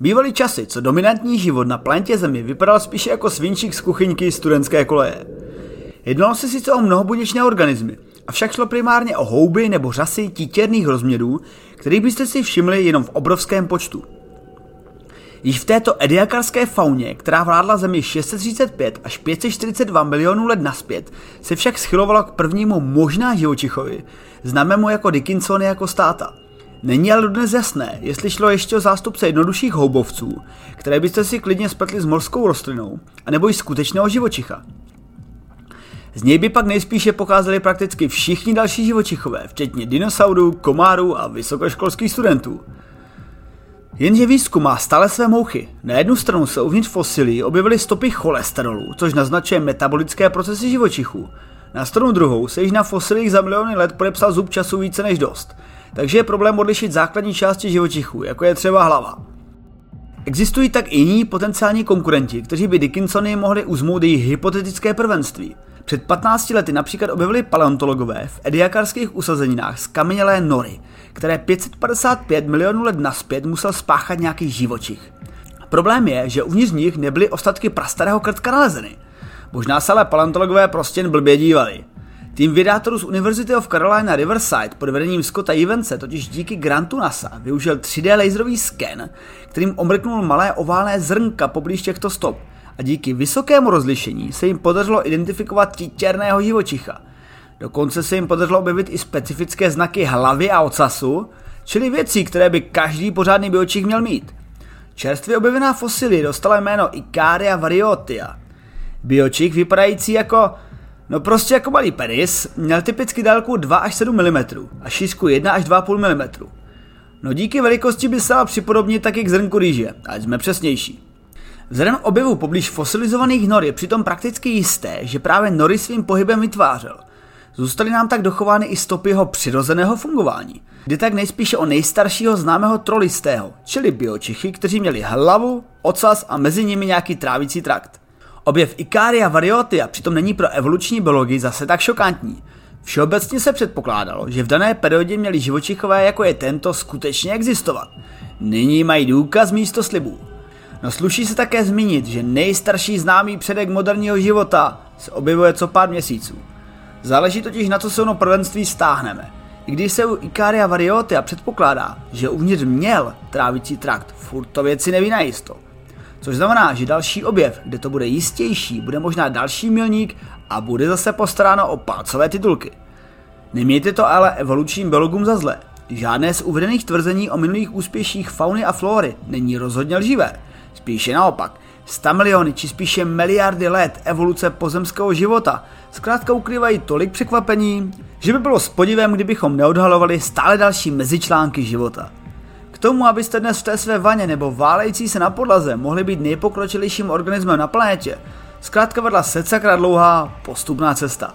Bývaly časy, co dominantní život na planetě Zemi vypadal spíše jako svinčík z kuchyňky studentské koleje. Jednalo se sice o mnohobuněčné organismy, avšak šlo primárně o houby nebo řasy títěrných rozměrů, kterých byste si všimli jenom v obrovském počtu. Již v této ediakarské fauně, která vládla Zemi 635 až 542 milionů let naspět, se však schylovala k prvnímu možná živočichovi, známému jako Dickinsony jako státa – Není ale dnes jasné, jestli šlo ještě o zástupce jednodušších houbovců, které byste si klidně spletli s morskou rostlinou, anebo i skutečného živočicha. Z něj by pak nejspíše pocházeli prakticky všichni další živočichové, včetně dinosaurů, komárů a vysokoškolských studentů. Jenže výzkum má stále své mouchy. Na jednu stranu se uvnitř fosilí objevily stopy cholesterolu, což naznačuje metabolické procesy živočichů. Na stranu druhou se již na fosilích za miliony let podepsal zub času více než dost – takže je problém odlišit základní části živočichů, jako je třeba hlava. Existují tak i jiní potenciální konkurenti, kteří by Dickinsony mohli uzmout jejich hypotetické prvenství. Před 15 lety například objevili paleontologové v ediakarských usazeninách skamenělé nory, které 555 milionů let naspět musel spáchat nějaký živočich. Problém je, že uvnitř nich nebyly ostatky prastarého krtka nalezeny. Možná se ale paleontologové prostě jen blbě dívali. Tým vědátorů z University of Carolina Riverside pod vedením Scotta Evanse totiž díky grantu NASA využil 3D laserový sken, kterým omrknul malé oválné zrnka poblíž těchto stop a díky vysokému rozlišení se jim podařilo identifikovat titěrného živočicha. Dokonce se jim podařilo objevit i specifické znaky hlavy a ocasu, čili věcí, které by každý pořádný biočich měl mít. Čerstvě objevená fosilie dostala jméno Icaria variotia. Biočich vypadající jako No prostě jako malý penis, měl typicky délku 2 až 7 mm a šířku 1 až 2,5 mm. No díky velikosti by se dal připodobnit taky k zrnku rýže, ať jsme přesnější. Vzhledem objevu poblíž fosilizovaných nor je přitom prakticky jisté, že právě nory svým pohybem vytvářel. Zůstaly nám tak dochovány i stopy jeho přirozeného fungování. Jde tak nejspíše o nejstaršího známého trolistého, čili biočichy, kteří měli hlavu, ocas a mezi nimi nějaký trávící trakt. Objev Icaria variotia přitom není pro evoluční biologii zase tak šokantní. Všeobecně se předpokládalo, že v dané periodě měli živočichové jako je tento skutečně existovat. Nyní mají důkaz místo slibů. No sluší se také zmínit, že nejstarší známý předek moderního života se objevuje co pár měsíců. Záleží totiž na co se ono prvenství stáhneme. I když se u Icaria variotia předpokládá, že uvnitř měl trávicí trakt, furt to věci neví najisto. Což znamená, že další objev, kde to bude jistější, bude možná další milník a bude zase postaráno o palcové titulky. Nemějte to ale evolučním biologům za zlé. Žádné z uvedených tvrzení o minulých úspěších fauny a flory není rozhodně lživé. Spíše naopak, 100 miliony či spíše miliardy let evoluce pozemského života zkrátka ukrývají tolik překvapení, že by bylo s podivem, kdybychom neodhalovali stále další mezičlánky života. K tomu, abyste dnes v té své vaně nebo válející se na podlaze mohli být nejpokročilejším organismem na planetě, zkrátka vedla secakra dlouhá postupná cesta.